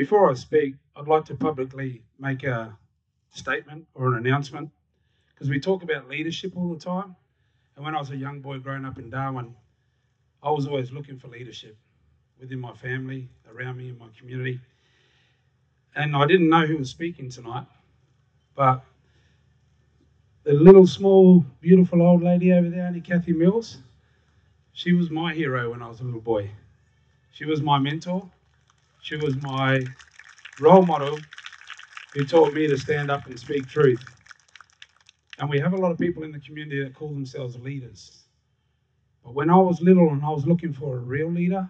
Before I speak, I'd like to publicly make a statement or an announcement because we talk about leadership all the time. And when I was a young boy growing up in Darwin, I was always looking for leadership within my family, around me, in my community. And I didn't know who was speaking tonight, but the little, small, beautiful old lady over there, Auntie Kathy Mills, she was my hero when I was a little boy. She was my mentor. She was my role model who taught me to stand up and speak truth. And we have a lot of people in the community that call themselves leaders. But when I was little and I was looking for a real leader,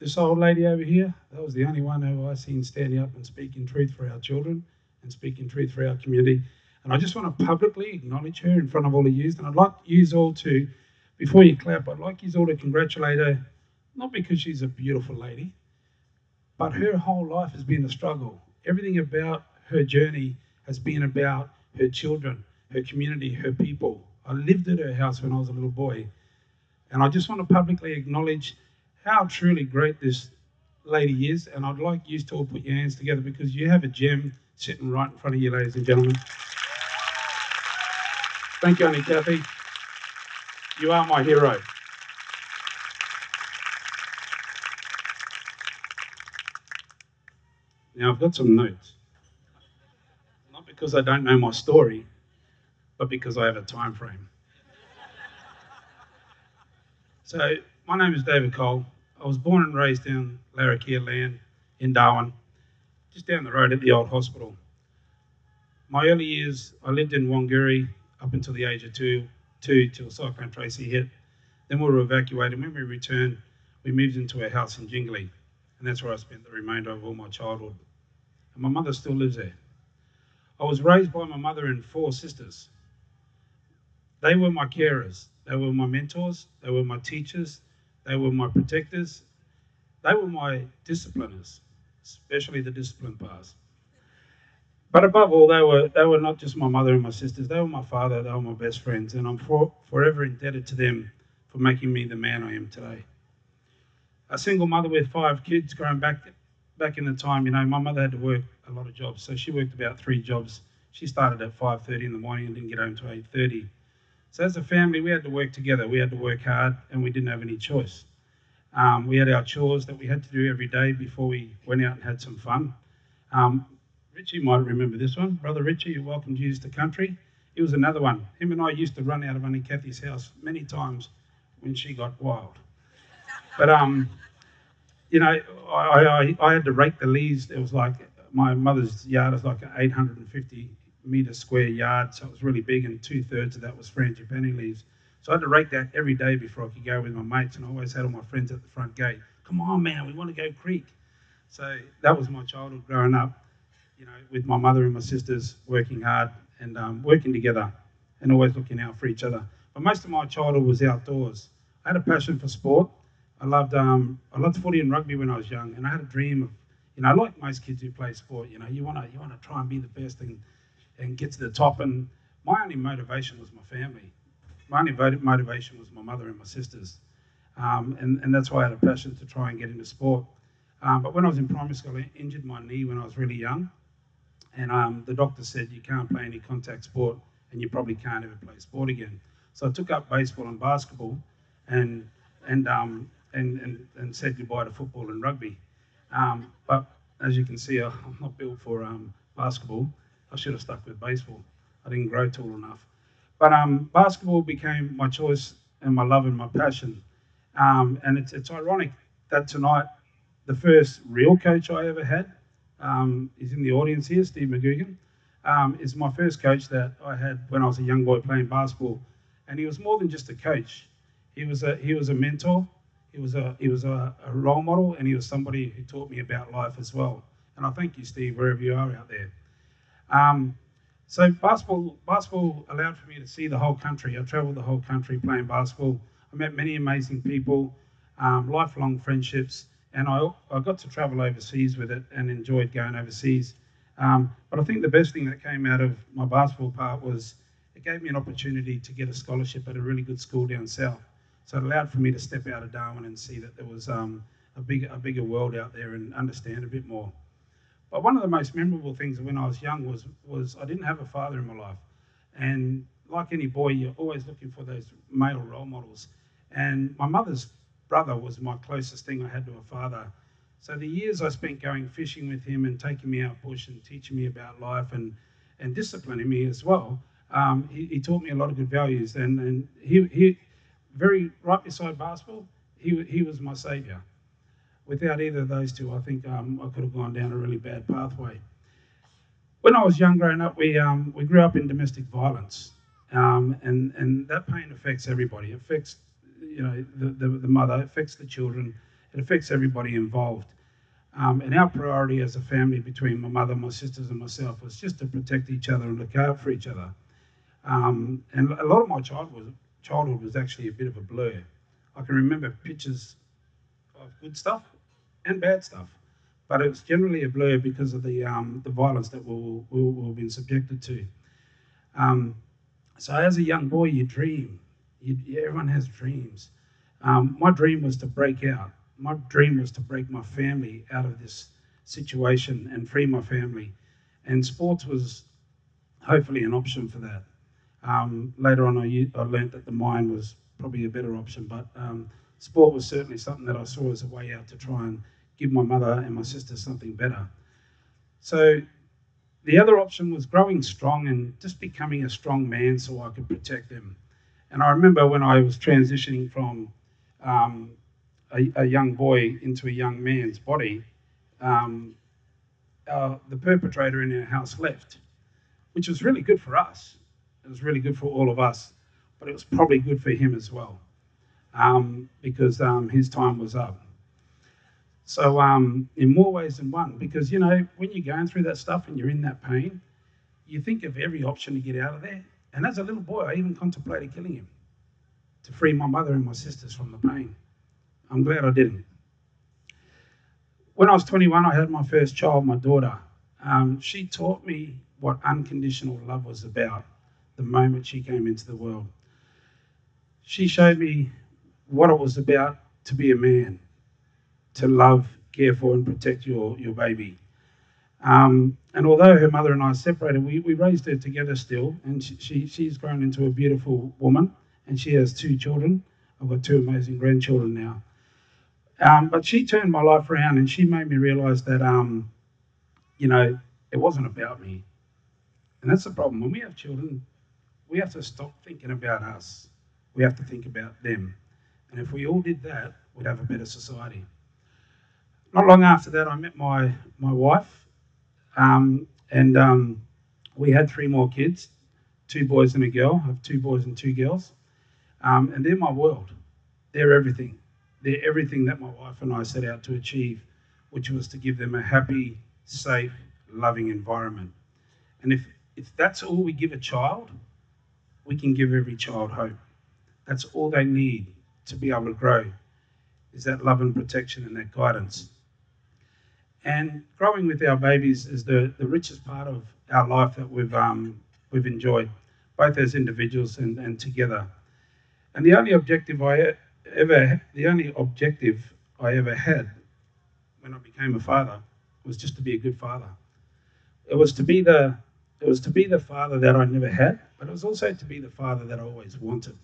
this old lady over here, that was the only one who I seen standing up and speaking truth for our children and speaking truth for our community. And I just want to publicly acknowledge her in front of all of you. And I'd like you all to, before you clap, I'd like you all to congratulate her, not because she's a beautiful lady, but her whole life has been a struggle. Everything about her journey has been about her children, her community, her people. I lived at her house when I was a little boy. And I just want to publicly acknowledge how truly great this lady is. And I'd like you to all put your hands together because you have a gem sitting right in front of you, ladies and gentlemen. Thank you, Auntie Kathy. You are my hero. Now, I've got some notes. Not because I don't know my story, but because I have a time frame. So, my name is David Cole. I was born and raised in Larrakia land in Darwin, just down the road at the old hospital. My early years, I lived in Wanguri up until the age of two, two till Cyclone Tracy hit. Then we were evacuated. When we returned, we moved into a house in Jingili, and that's where I spent the remainder of all my childhood. And my mother still lives there. I was raised by my mother and four sisters. They were my carers. They were my mentors. They were my teachers. They were my protectors. They were my discipliners, especially the discipline parts. But above all, they were they were not just my mother and my sisters. They were my father. They were my best friends, and I'm for, forever indebted to them for making me the man I am today. A single mother with five kids, growing back back in the time, you know, my mother had to work a lot of jobs, so she worked about three jobs. She started at 5:30 in the morning and didn't get home till 8:30. So as a family, we had to work together. We had to work hard, and we didn't have any choice. Um, we had our chores that we had to do every day before we went out and had some fun. Um, Richie might remember this one. Brother Richie, who welcomed Jesus to country. He was another one. Him and I used to run out of Auntie Kathy's house many times when she got wild. But um, you know, I, I, I had to rake the leaves. It was like my mother's yard is like an 850 metre square yard, so it was really big, and two thirds of that was frangipani leaves. So I had to rake that every day before I could go with my mates, and I always had all my friends at the front gate. Come on, man, we want to go creek. So that was my childhood growing up, you know, with my mother and my sisters working hard and um, working together and always looking out for each other. But most of my childhood was outdoors. I had a passion for sport. I loved um, I loved footy and rugby when I was young, and I had a dream of, you know, like most kids who play sport, you know, you want to you want to try and be the best and and get to the top. And my only motivation was my family. My only motivation was my mother and my sisters, um, and and that's why I had a passion to try and get into sport. Um, but when I was in primary school, I injured my knee when I was really young, and um, the doctor said you can't play any contact sport, and you probably can't ever play sport again. So I took up baseball and basketball, and and um, and, and, and said goodbye to football and rugby. Um, but as you can see, I'm not built for um, basketball. I should have stuck with baseball. I didn't grow tall enough. But um, basketball became my choice and my love and my passion. Um, and it's, it's ironic that tonight, the first real coach I ever had um, is in the audience here, Steve McGugan. Um, is my first coach that I had when I was a young boy playing basketball. And he was more than just a coach. He was a, he was a mentor he was a he was a, a, role model, and he was somebody who taught me about life as well. And I thank you, Steve, wherever you are out there. Um, so basketball basketball allowed for me to see the whole country. I travelled the whole country playing basketball. I met many amazing people, um, lifelong friendships, and I I got to travel overseas with it and enjoyed going overseas. Um, but I think the best thing that came out of my basketball part was it gave me an opportunity to get a scholarship at a really good school down south. So it allowed for me to step out of Darwin and see that there was um, a bigger, a bigger world out there and understand a bit more. But one of the most memorable things when I was young was, was I didn't have a father in my life. And like any boy, you're always looking for those male role models. And my mother's brother was my closest thing I had to a father. So the years I spent going fishing with him and taking me out bush and teaching me about life and, and disciplining me as well, um, he, he, taught me a lot of good values. And, and he, he, very right beside basketball, he, he was my saviour. Without either of those two, I think um, I could have gone down a really bad pathway. When I was young growing up, we, um, we grew up in domestic violence. Um, and, and that pain affects everybody. It affects you know, the, the, the mother, it affects the children, it affects everybody involved. Um, and our priority as a family between my mother, my sisters, and myself was just to protect each other and look out for each other. Um, and a lot of my childhood, childhood was actually a bit of a blur. I can remember pictures of good stuff and bad stuff, but it was generally a blur because of the, um, the violence that we we we've been subjected to. Um, so as a young boy, you dream. You, everyone has dreams. Um, my dream was to break out. My dream was to break my family out of this situation and free my family. And sports was hopefully an option for that. Um, later on, I, I learned that the mine was probably a better option, but um, sport was certainly something that I saw as a way out to try and give my mother and my sister something better. So the other option was growing strong and just becoming a strong man so I could protect them. And I remember when I was transitioning from um, a, a, young boy into a young man's body, um, uh, the perpetrator in our house left, which was really good for us. It was really good for all of us, but it was probably good for him as well um, because um, his time was up. So, um, in more ways than one, because you know, when you're going through that stuff and you're in that pain, you think of every option to get out of there. And as a little boy, I even contemplated killing him to free my mother and my sisters from the pain. I'm glad I didn't. When I was 21, I had my first child, my daughter. Um, she taught me what unconditional love was about the moment she came into the world. She showed me what it was about to be a man, to love, care for, and protect your, your baby. Um, and although her mother and I separated, we, we raised her together still, and she, she, she's grown into a beautiful woman, and she has two children. I've got two amazing grandchildren now. Um, but she turned my life around, and she made me realize that, um, you know, it wasn't about me. And that's the problem. When we have children, we have to stop thinking about us. We have to think about them. And if we all did that, we'd have a better society. Not long after that, I met my, my wife, um, and um, we had three more kids two boys and a girl. I have two boys and two girls. Um, and they're my world. They're everything. They're everything that my wife and I set out to achieve, which was to give them a happy, safe, loving environment. And if, if that's all we give a child, we can give every child hope. That's all they need to be able to grow, is that love and protection and that guidance. And growing with our babies is the, the richest part of our life that we've, um, we've enjoyed, both as individuals and, and together. And the only objective I ever, the only objective I ever had when I became a father was just to be a good father. It was to be the, it was to be the father that I never had, but it was also to be the father that I always wanted.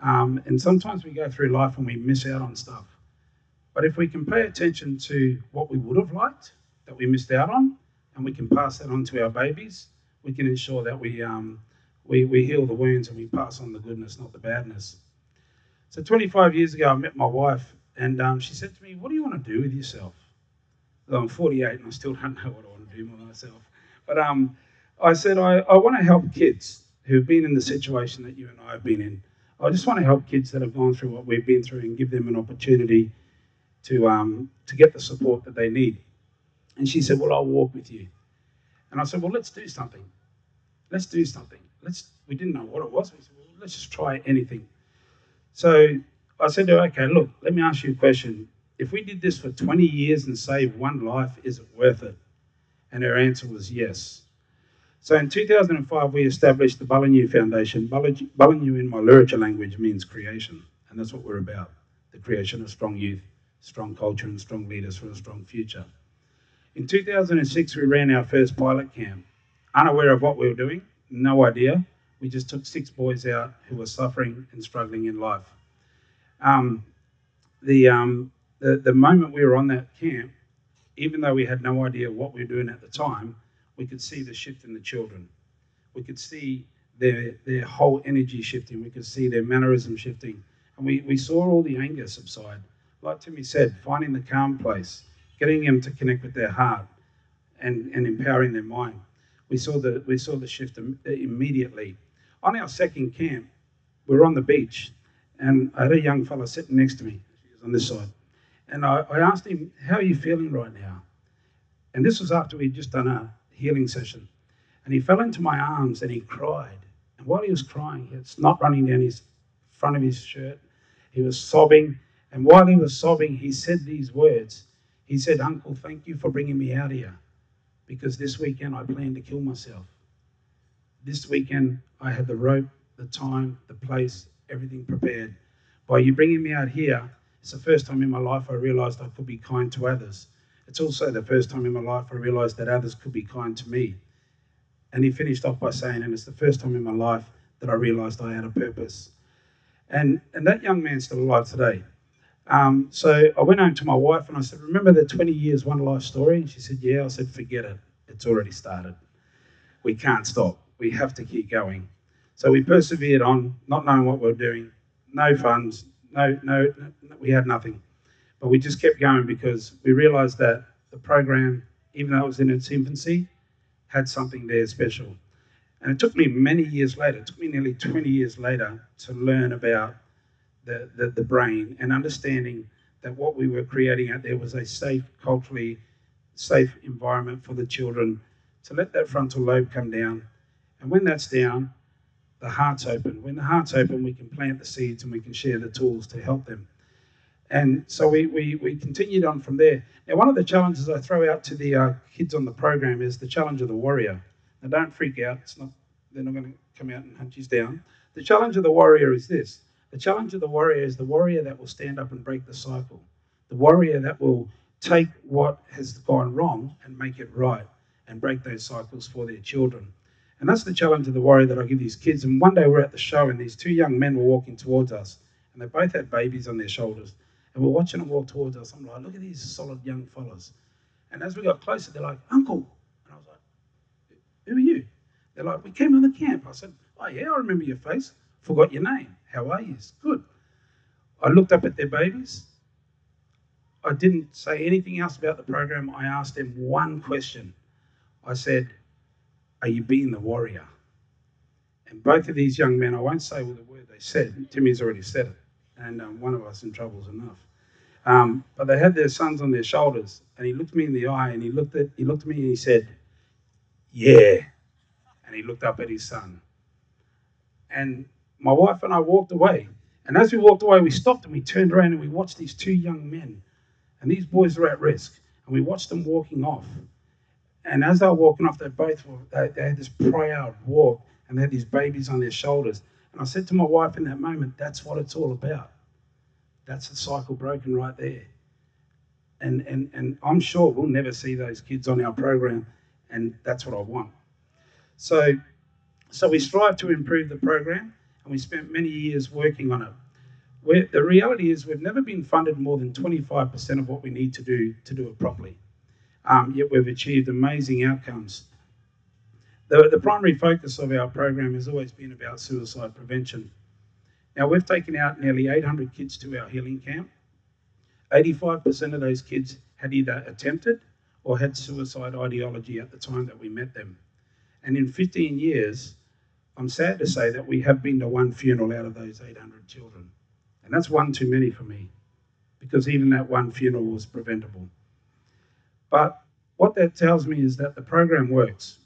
Um, and sometimes we go through life and we miss out on stuff. But if we can pay attention to what we would have liked that we missed out on, and we can pass that on to our babies, we can ensure that we, um, we, we heal the wounds and we pass on the goodness, not the badness. So 25 years ago, I met my wife, and um, she said to me, What do you want to do with yourself? Well, I'm 48 and I still don't know what I want to do with myself. But um, I said, I, I want to help kids who've been in the situation that you and I have been in. I just want to help kids that have gone through what we've been through and give them an opportunity to, um, to get the support that they need. And she said, Well, I'll walk with you. And I said, Well, let's do something. Let's do something. Let's, we didn't know what it was. We said, Well, let's just try anything. So I said her, Okay, look, let me ask you a question. If we did this for 20 years and saved one life, is it worth it? And her answer was yes. So in 2005, we established the Balunu Foundation. Balunu in my Larrakia language means creation, and that's what we're about the creation of strong youth strong culture and strong leaders for a strong future. In 2006, we ran our first pilot camp, unaware of what we were doing, no idea. We just took six boys out who were suffering and struggling in life. Um, the, um, the, the moment we were on that camp, even though we had no idea what we were doing at the time, we could see the shift in the children. We could see their, their whole energy shifting. We could see their mannerism shifting. And we, we saw all the anger subside. Like Timmy said, finding the calm place, getting them to connect with their heart and, and empowering their mind. We saw the, we saw the shift immediately. On our second camp, we were on the beach, and I had a young fella sitting next to me. He was on this side. And I, I asked him, How are you feeling right now? And this was after we'd just done a healing session. And he fell into my arms and he cried. And while he was crying, he had snot running down his front of his shirt. He was sobbing. And while he was sobbing, he said these words. He said, Uncle, thank you for bringing me out here because this weekend I plan to kill myself. This weekend I had the rope, the time, the place, everything prepared. By you bringing me out here, it's the first time in my life I realized I could be kind to others. It's also the first time in my life I realized that others could be kind to me. And he finished off by saying, and it's the first time in my life that I realized I had a purpose. And, and that young man's still alive today. Um, so I went home to my wife and I said, Remember the 20 years one life story? And she said, Yeah. I said, Forget it. It's already started. We can't stop. We have to keep going. So we persevered on, not knowing what we were doing, no funds, no, no, we had nothing. But we just kept going because we realized that the program, even though it was in its infancy, had something there special. And it took me many years later, it took me nearly 20 years later to learn about the, the, the brain and understanding that what we were creating out there was a safe, culturally safe environment for the children to let that frontal lobe come down. And when that's down, the heart's open. When the heart's open, we can plant the seeds and we can share the tools to help them. And so we, we, we continued on from there. Now, one of the challenges I throw out to the uh, kids on the program is the challenge of the warrior. Now, don't freak out. It's not, they're not going to come out and hunt you down. The challenge of the warrior is this the challenge of the warrior is the warrior that will stand up and break the cycle, the warrior that will take what has gone wrong and make it right and break those cycles for their children. And that's the challenge of the warrior that I give these kids. And one day we're at the show, and these two young men were walking towards us, and they both had babies on their shoulders. We're watching them walk towards us. I'm like, look at these solid young fellas. And as we got closer, they're like, Uncle. And I was like, Who are you? They're like, We came on the camp. I said, Oh, yeah, I remember your face. Forgot your name. How are you? Good. I looked up at their babies. I didn't say anything else about the program. I asked them one question. I said, Are you being the warrior? And both of these young men, I won't say the word they said, Timmy's already said it, and um, one of us in trouble is enough. Um, but they had their sons on their shoulders, and he looked me in the eye, and he looked at he looked at me and he said, "Yeah," and he looked up at his son. And my wife and I walked away, and as we walked away, we stopped and we turned around and we watched these two young men, and these boys were at risk, and we watched them walking off. And as they were walking off, they both were, they, they had this proud walk, and they had these babies on their shoulders. And I said to my wife in that moment, "That's what it's all about." That's the cycle broken right there. And, and, and I'm sure we'll never see those kids on our program, and that's what I want. So, so we strive to improve the program, and we spent many years working on it. Where the reality is, we've never been funded more than 25% of what we need to do to do it properly. Um, yet we've achieved amazing outcomes. The, the primary focus of our program has always been about suicide prevention. Now, we've taken out nearly 800 kids to our healing camp. 85% of those kids had either attempted or had suicide ideology at the time that we met them. And in 15 years, I'm sad to say that we have been to one funeral out of those 800 children. And that's one too many for me, because even that one funeral was preventable. But what that tells me is that the program works.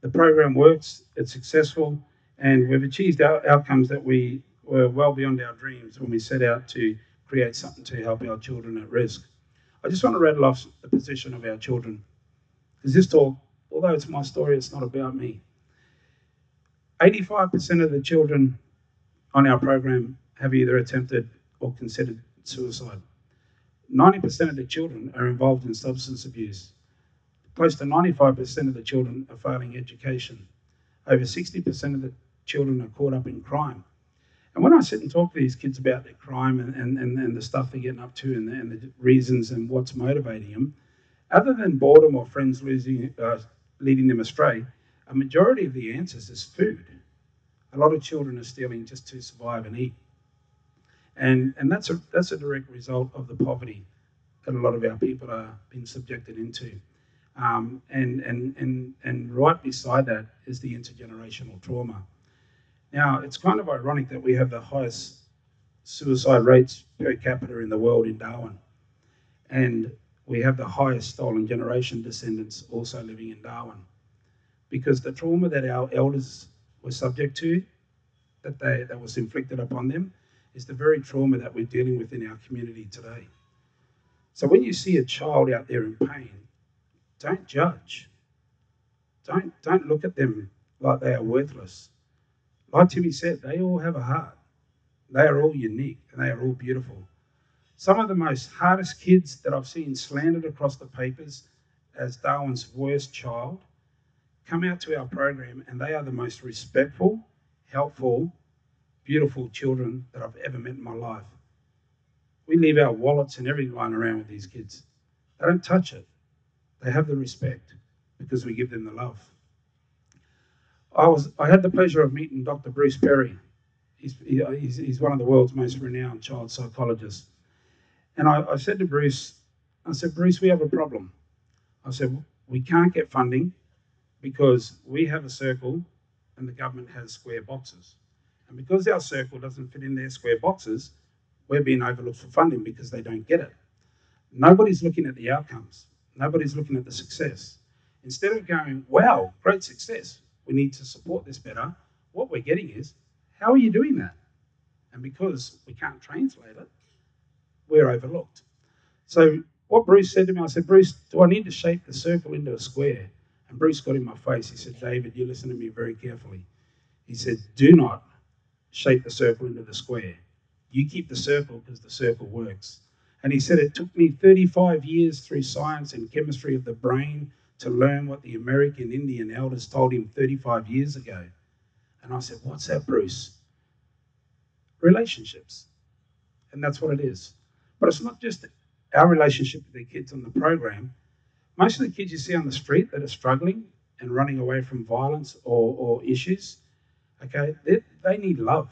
The program works, it's successful, and we've achieved our outcomes that we were well beyond our dreams when we set out to create something to help our children at risk. I just want to rattle off the position of our children. Because this talk, although it's my story, it's not about me. 85% of the children on our program have either attempted or considered suicide. 90% of the children are involved in substance abuse. Close to 95% of the children are failing education. Over 60% of the children are caught up in crime. And when I sit and talk to these kids about their crime and, and, and, and the stuff they're getting up to and the, and the reasons and what's motivating them, other than boredom or friends losing, uh, leading them astray, a majority of the answers is food. A lot of children are stealing just to survive and eat. And, and that's, a, that's a direct result of the poverty that a lot of our people are being subjected into. Um, and, and, and, and right beside that is the intergenerational trauma. Now, it's kind of ironic that we have the highest suicide rates per capita in the world in Darwin. And we have the highest stolen generation descendants also living in Darwin. Because the trauma that our elders were subject to, that, they, that was inflicted upon them, is the very trauma that we're dealing with in our community today. So when you see a child out there in pain, don't judge. Don't, don't look at them like they are worthless. Like Timmy said, they all have a heart. They are all unique and they are all beautiful. Some of the most hardest kids that I've seen slandered across the papers as Darwin's worst child come out to our program and they are the most respectful, helpful, beautiful children that I've ever met in my life. We leave our wallets and everything around with these kids. They don't touch it. They have the respect because we give them the love. I was I had the pleasure of meeting Dr. Bruce Perry. He's, he's, he's one of the world's most renowned child psychologists. And I, I said to Bruce, I said, Bruce, we have a problem. I said, we can't get funding because we have a circle and the government has square boxes. And because our circle doesn't fit in their square boxes, we're being overlooked for funding because they don't get it. Nobody's looking at the outcomes. Nobody's looking at the success. Instead of going, wow, great success, we need to support this better, what we're getting is, how are you doing that? And because we can't translate it, we're overlooked. So what Bruce said to me, I said, Bruce, do I need to shape the circle into a square? And Bruce got in my face. He said, David, you listen to me very carefully. He said, do not shape the circle into the square. You keep the circle because the circle works. And he said, It took me 35 years through science and chemistry of the brain to learn what the American Indian elders told him 35 years ago. And I said, What's that, Bruce? Relationships. And that's what it is. But it's not just our relationship with the kids on the program. Most of the kids you see on the street that are struggling and running away from violence or, or issues, okay, they, they need love.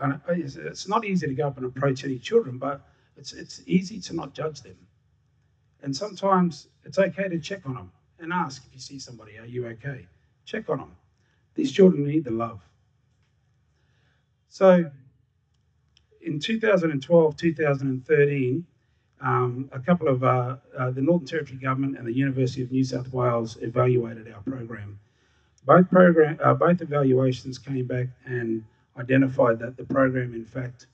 And it's not easy to go up and approach any children, but it's, it's easy to not judge them. And sometimes it's okay to check on them and ask if you see somebody, are you okay? Check on them. These children need the love. So in 2012, 2013, um, a couple of uh, uh, the Northern Territory Government and the University of New South Wales evaluated our program. Both program, uh, both evaluations came back and identified that the program, in fact,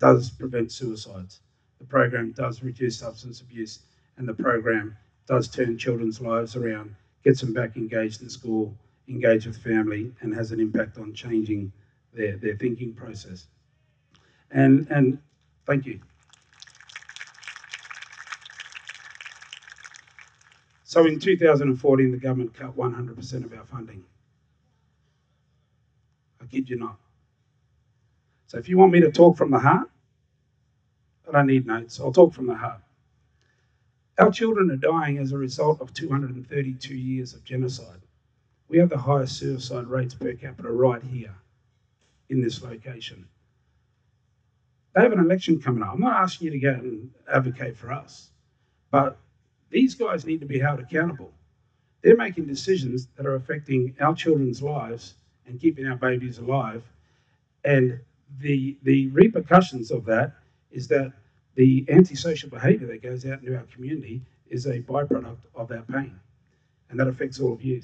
does prevent suicides. The program does reduce substance abuse, and the program does turn children's lives around, gets them back engaged in school, engaged with family, and has an impact on changing their, their thinking process. And, and thank you. So in 2014, the government cut 100% of our funding. I kid you not. So if you want me to talk from the heart, I don't need notes. I'll talk from the heart. Our children are dying as a result of 232 years of genocide. We have the highest suicide rates per capita right here in this location. They have an election coming up. I'm not asking you to go and advocate for us, but these guys need to be held accountable. They're making decisions that are affecting our children's lives and keeping our babies alive. And the, the repercussions of that is that the antisocial behaviour that goes out into our community is a byproduct of our pain, and that affects all of you.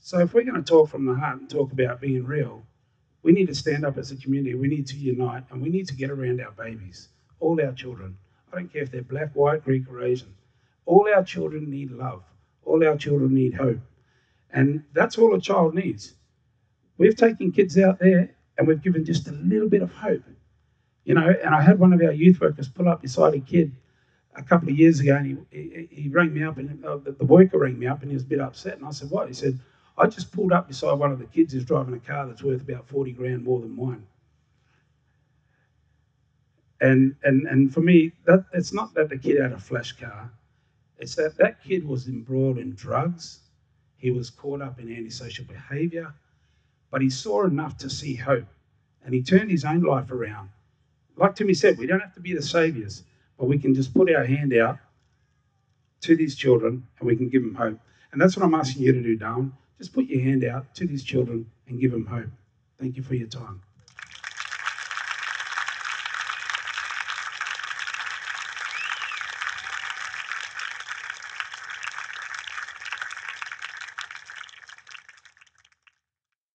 So, if we're going to talk from the heart and talk about being real, we need to stand up as a community. We need to unite, and we need to get around our babies, all our children. I don't care if they're black, white, Greek, or Asian. All our children need love. All our children need hope. And that's all a child needs. We've taken kids out there and we've given just a little bit of hope. You know, and I had one of our youth workers pull up beside a kid a couple of years ago, and he, he, he rang me up, and uh, the, worker rang me up, and he was a bit upset. And I said, "What?" He said, "I just pulled up beside one of the kids who's driving a car that's worth about forty grand more than mine." And and and for me, that it's not that the kid had a flash car; it's that that kid was embroiled in drugs. He was caught up in antisocial behaviour, but he saw enough to see hope, and he turned his own life around. Like Timmy said, we don't have to be the saviours but we can just put our hand out to these children and we can give them hope. And that's what I'm asking you to do, Darwin. Just put your hand out to these children and give them hope. Thank you for your time.